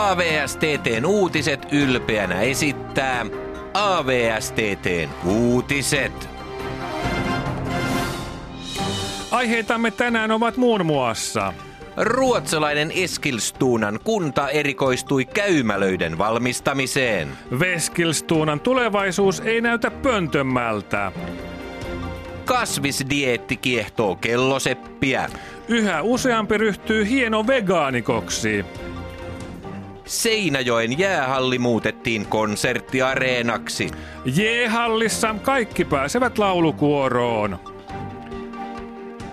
AVSTTn uutiset ylpeänä esittää AVSTTn uutiset. Aiheitamme tänään ovat muun muassa Ruotsalainen Eskilstuunan kunta erikoistui käymälöiden valmistamiseen. Veskilstuunan tulevaisuus ei näytä pöntömmältä. Kasvisdieetti kiehtoo kelloseppiä. Yhä useampi ryhtyy hieno vegaanikoksi. Seinäjoen jäähalli muutettiin konserttiareenaksi. J-hallissa kaikki pääsevät laulukuoroon.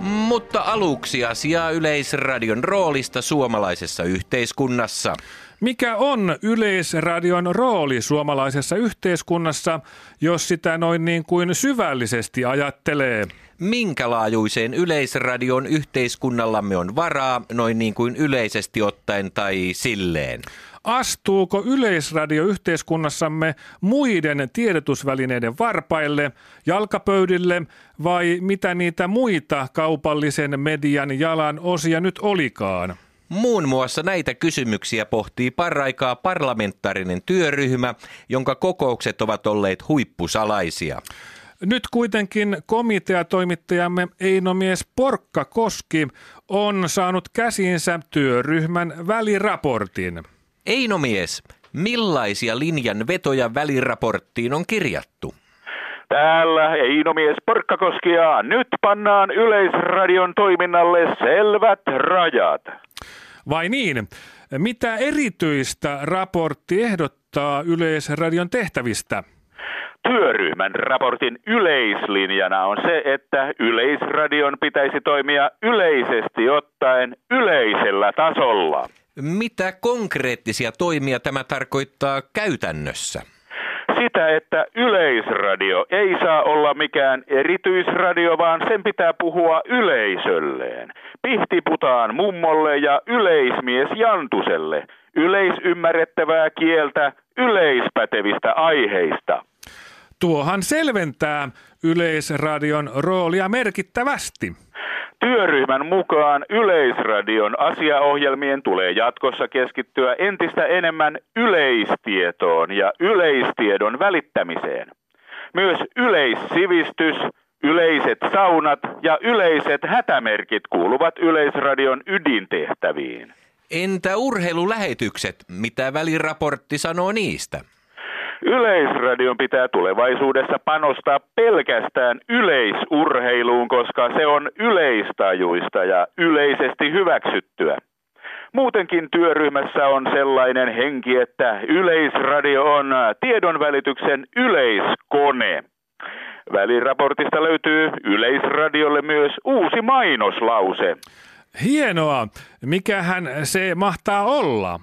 Mutta aluksi asiaa Yleisradion roolista suomalaisessa yhteiskunnassa. Mikä on Yleisradion rooli suomalaisessa yhteiskunnassa, jos sitä noin niin kuin syvällisesti ajattelee? Minkälaajuiseen yleisradion yhteiskunnallamme on varaa, noin niin kuin yleisesti ottaen tai silleen? Astuuko yleisradio yhteiskunnassamme muiden tiedotusvälineiden varpaille, jalkapöydille vai mitä niitä muita kaupallisen median jalan osia nyt olikaan? Muun muassa näitä kysymyksiä pohtii paraikaa parlamentaarinen työryhmä, jonka kokoukset ovat olleet huippusalaisia. Nyt kuitenkin komiteatoimittajamme Einomies Porkka Koski on saanut käsiinsä työryhmän väliraportin. Einomies, millaisia linjan vetoja väliraporttiin on kirjattu? Täällä Einomies Porkkakoski ja nyt pannaan Yleisradion toiminnalle selvät rajat. Vai niin? Mitä erityistä raportti ehdottaa Yleisradion tehtävistä? Työryhmän raportin yleislinjana on se, että Yleisradion pitäisi toimia yleisesti ottaen yleisellä tasolla. Mitä konkreettisia toimia tämä tarkoittaa käytännössä? Sitä, että yleisradio ei saa olla mikään erityisradio, vaan sen pitää puhua yleisölleen. Pihtiputaan mummolle ja yleismies Jantuselle. Yleisymmärrettävää kieltä yleispätevistä aiheista. Tuohan selventää Yleisradion roolia merkittävästi. Työryhmän mukaan Yleisradion asiaohjelmien tulee jatkossa keskittyä entistä enemmän yleistietoon ja yleistiedon välittämiseen. Myös yleissivistys, yleiset saunat ja yleiset hätämerkit kuuluvat Yleisradion ydintehtäviin. Entä urheilulähetykset? Mitä väliraportti sanoo niistä? Yleisradion pitää tulevaisuudessa panostaa pelkästään yleisurheiluun, koska se on yleistajuista ja yleisesti hyväksyttyä. Muutenkin työryhmässä on sellainen henki, että Yleisradio on tiedonvälityksen yleiskone. Väliraportista löytyy Yleisradiolle myös uusi mainoslause. Hienoa. Mikähän se mahtaa olla?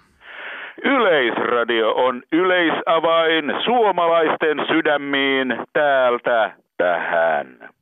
Yleisradio on yleisavain suomalaisten sydämiin täältä tähän.